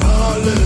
parle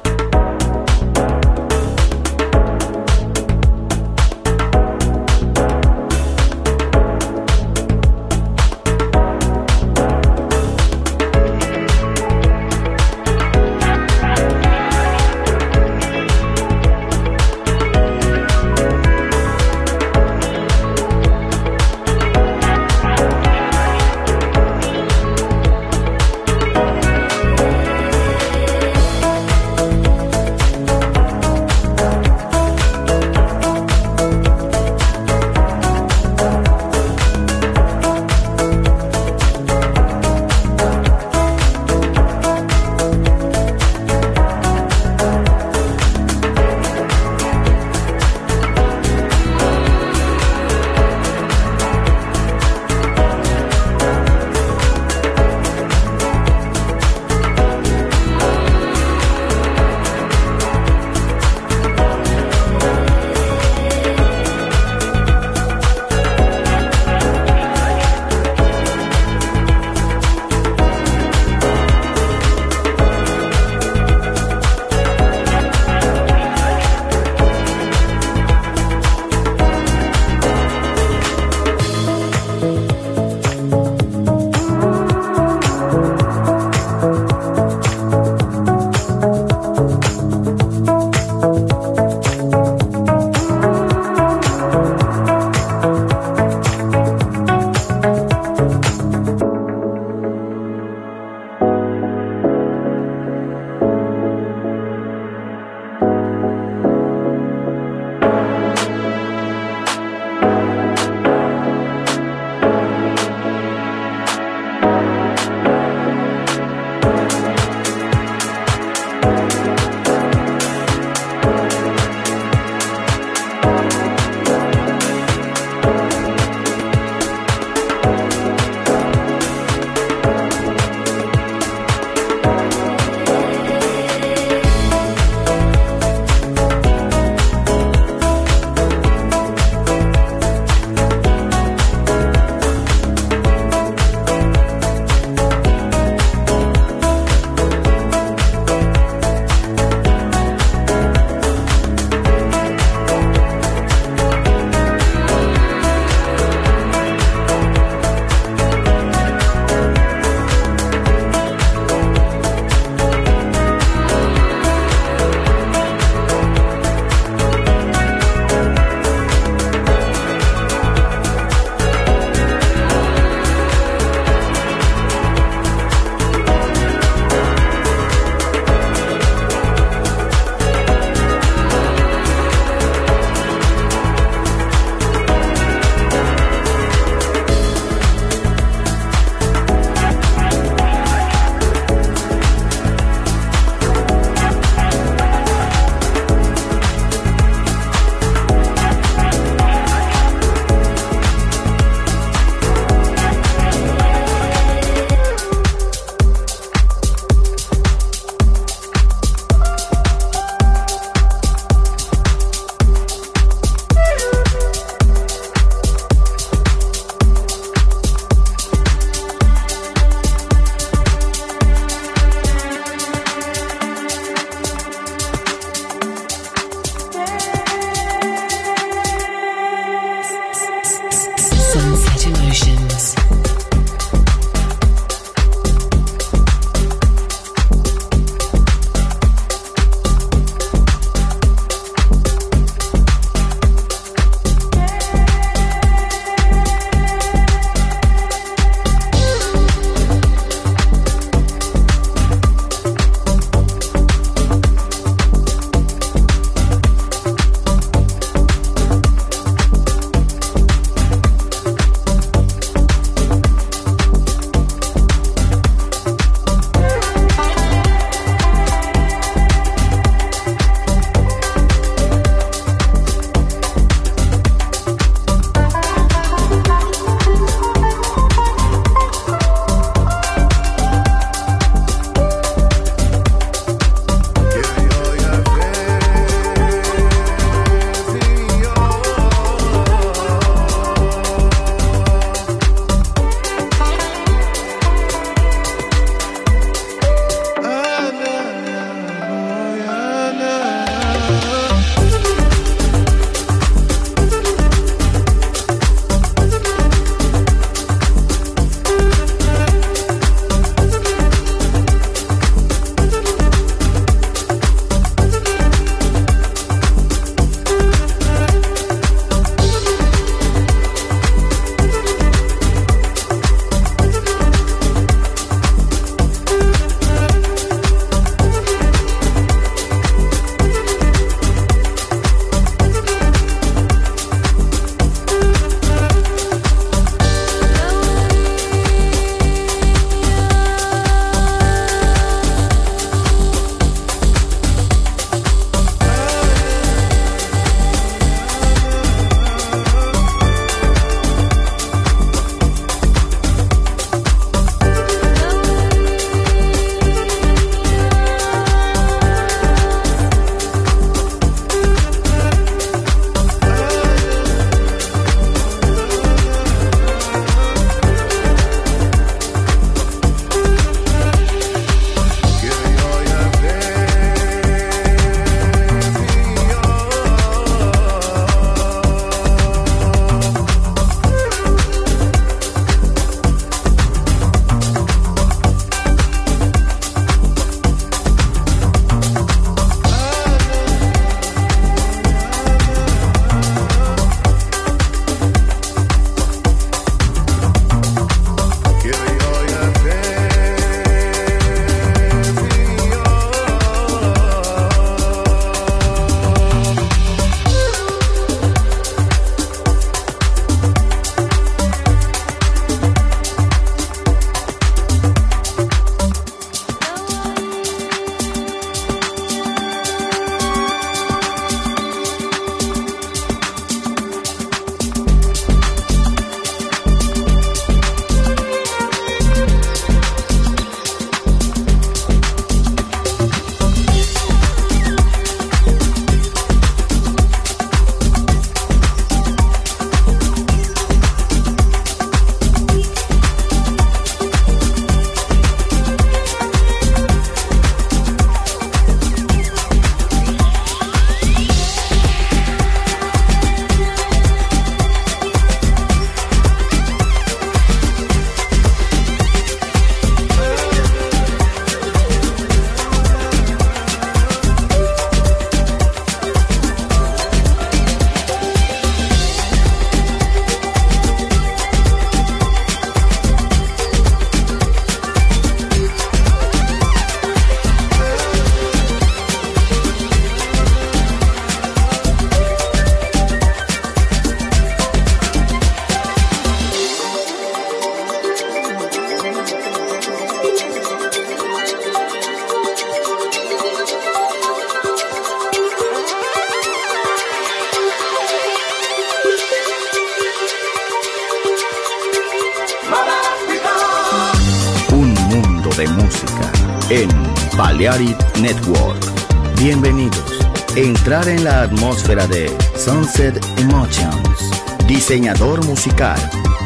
Emotions. Diseñador musical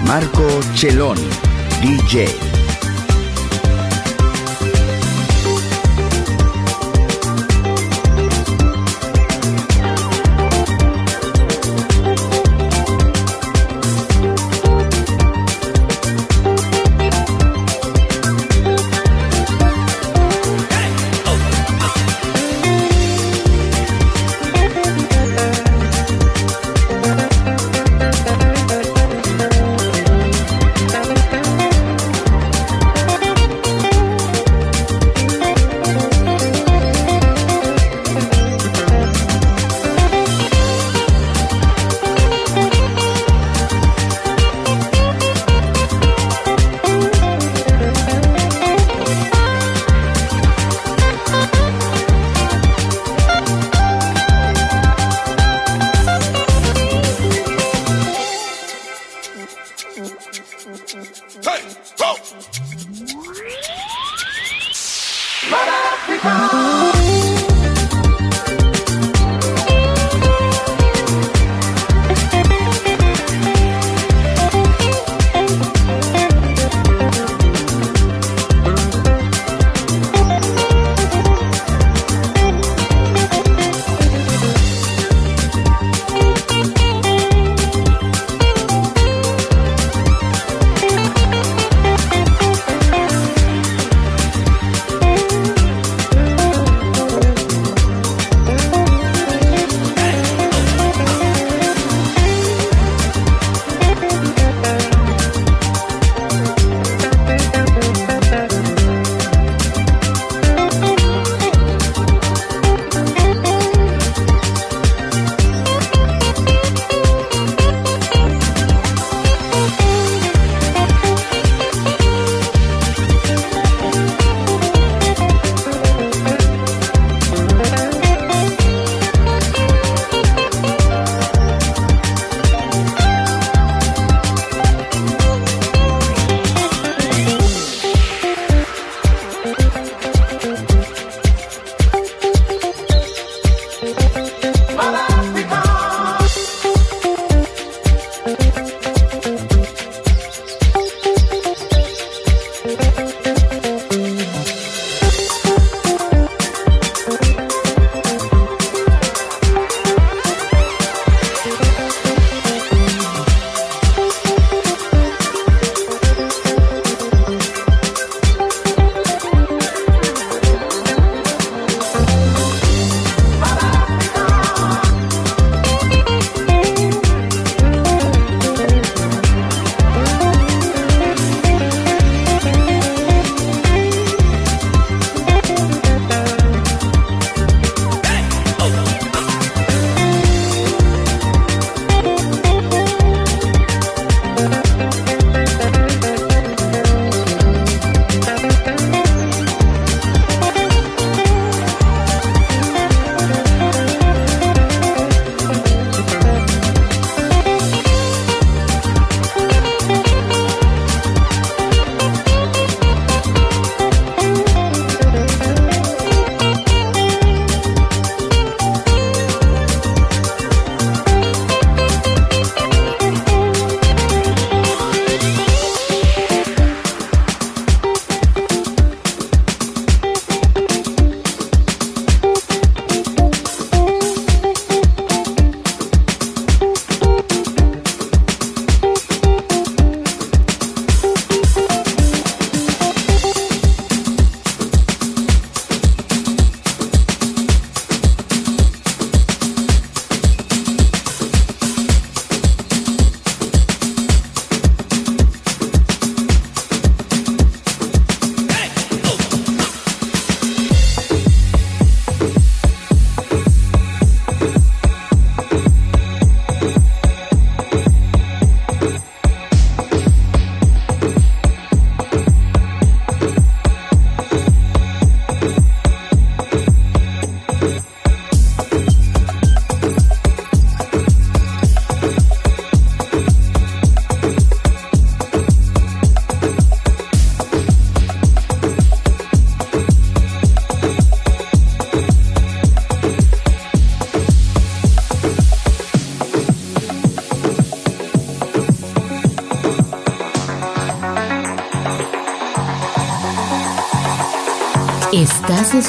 Marco Celloni. DJ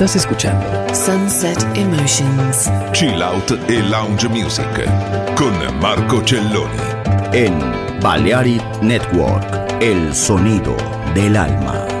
Estás escuchando Sunset Emotions. Chill Out e Lounge Music con Marco Celloni. En Balearic Network, el sonido del alma.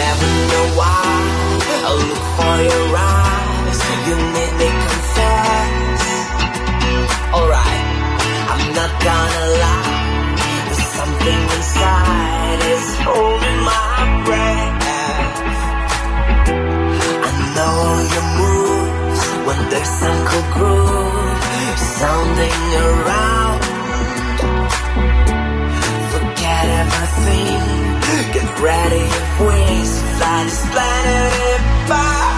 never know why. I look for your eyes. You need me confess. Alright, I'm not gonna lie. There's something inside is holding my breath. I know your moves When there's some cool groove Sounding around. Forget everything. Get ready, wings, fly this planet fire.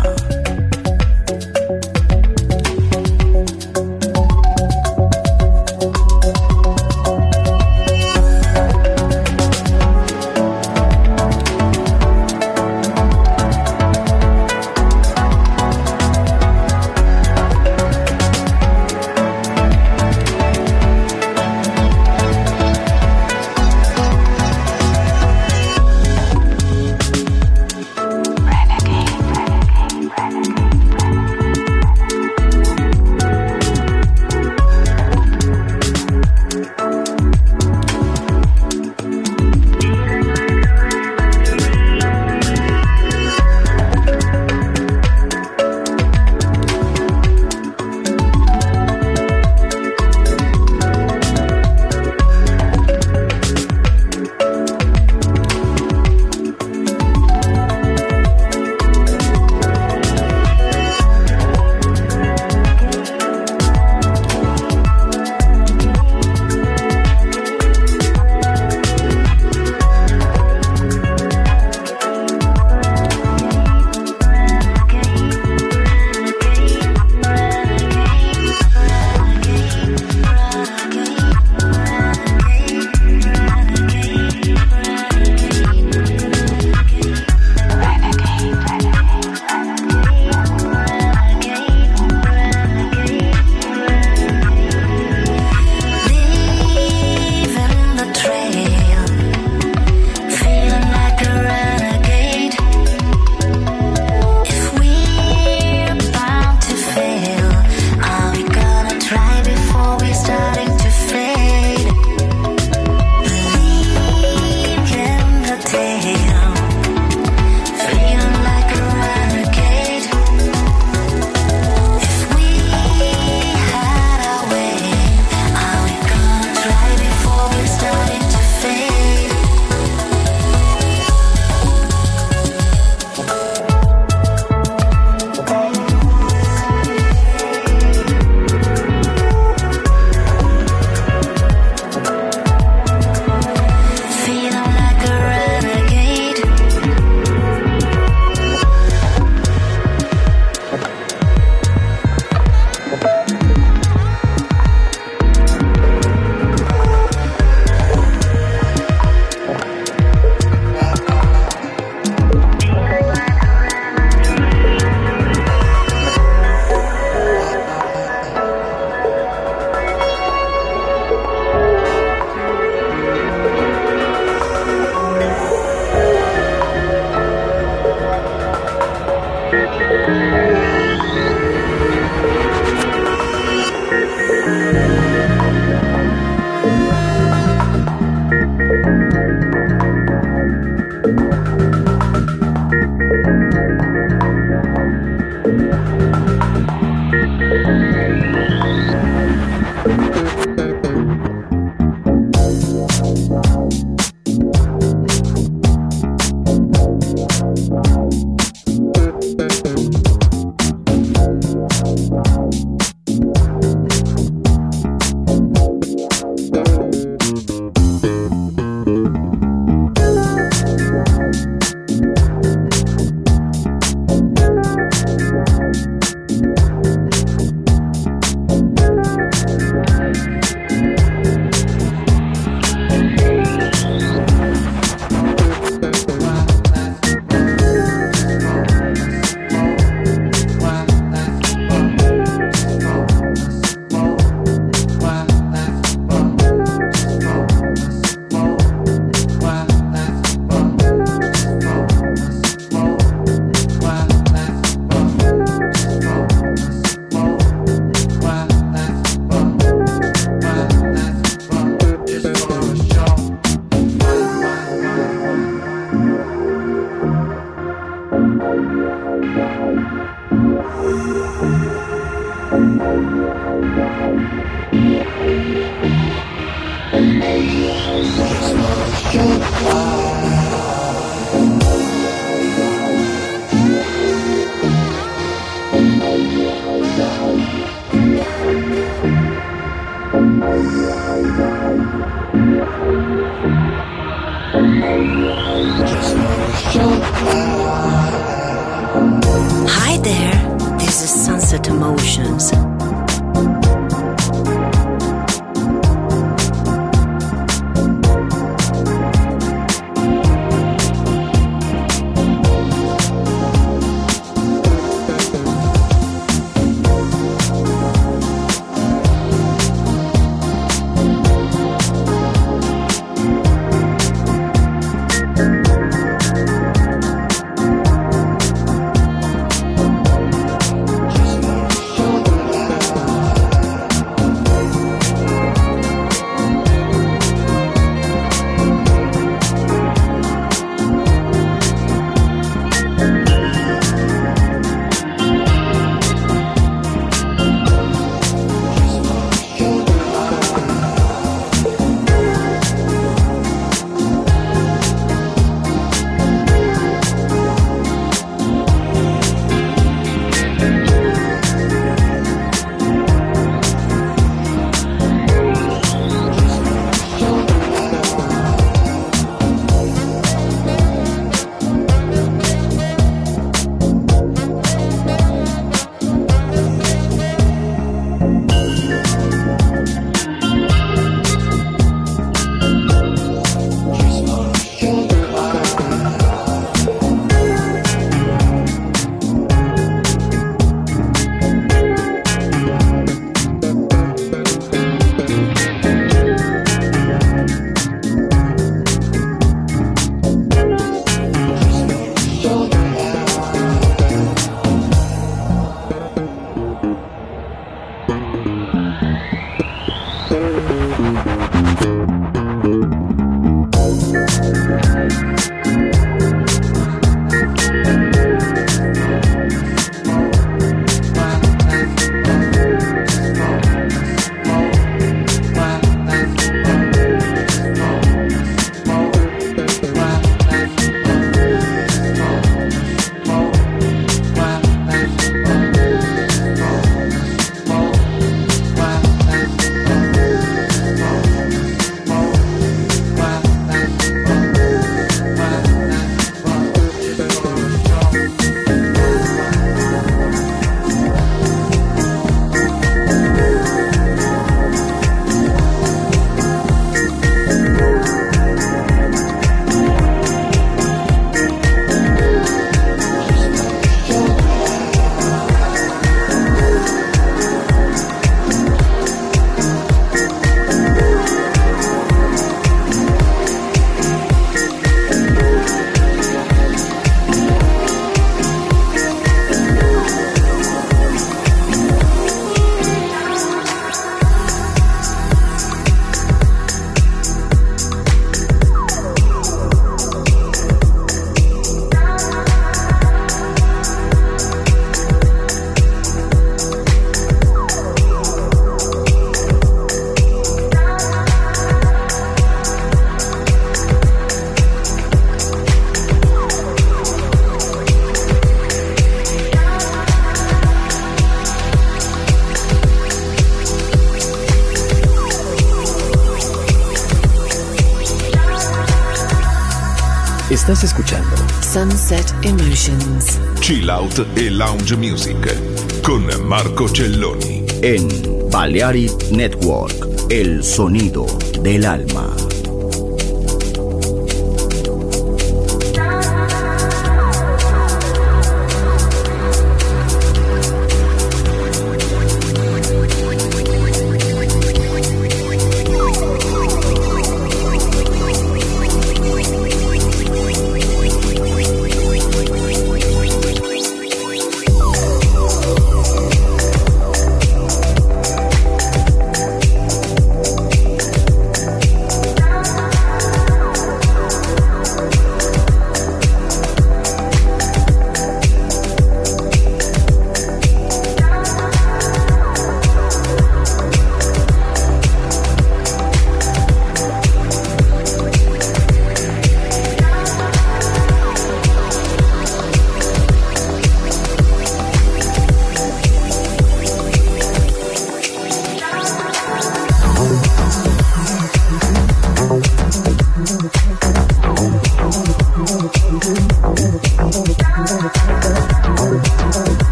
Chill Out e Lounge Music con Marco Celloni. en Balearic Network, el sonido del alma.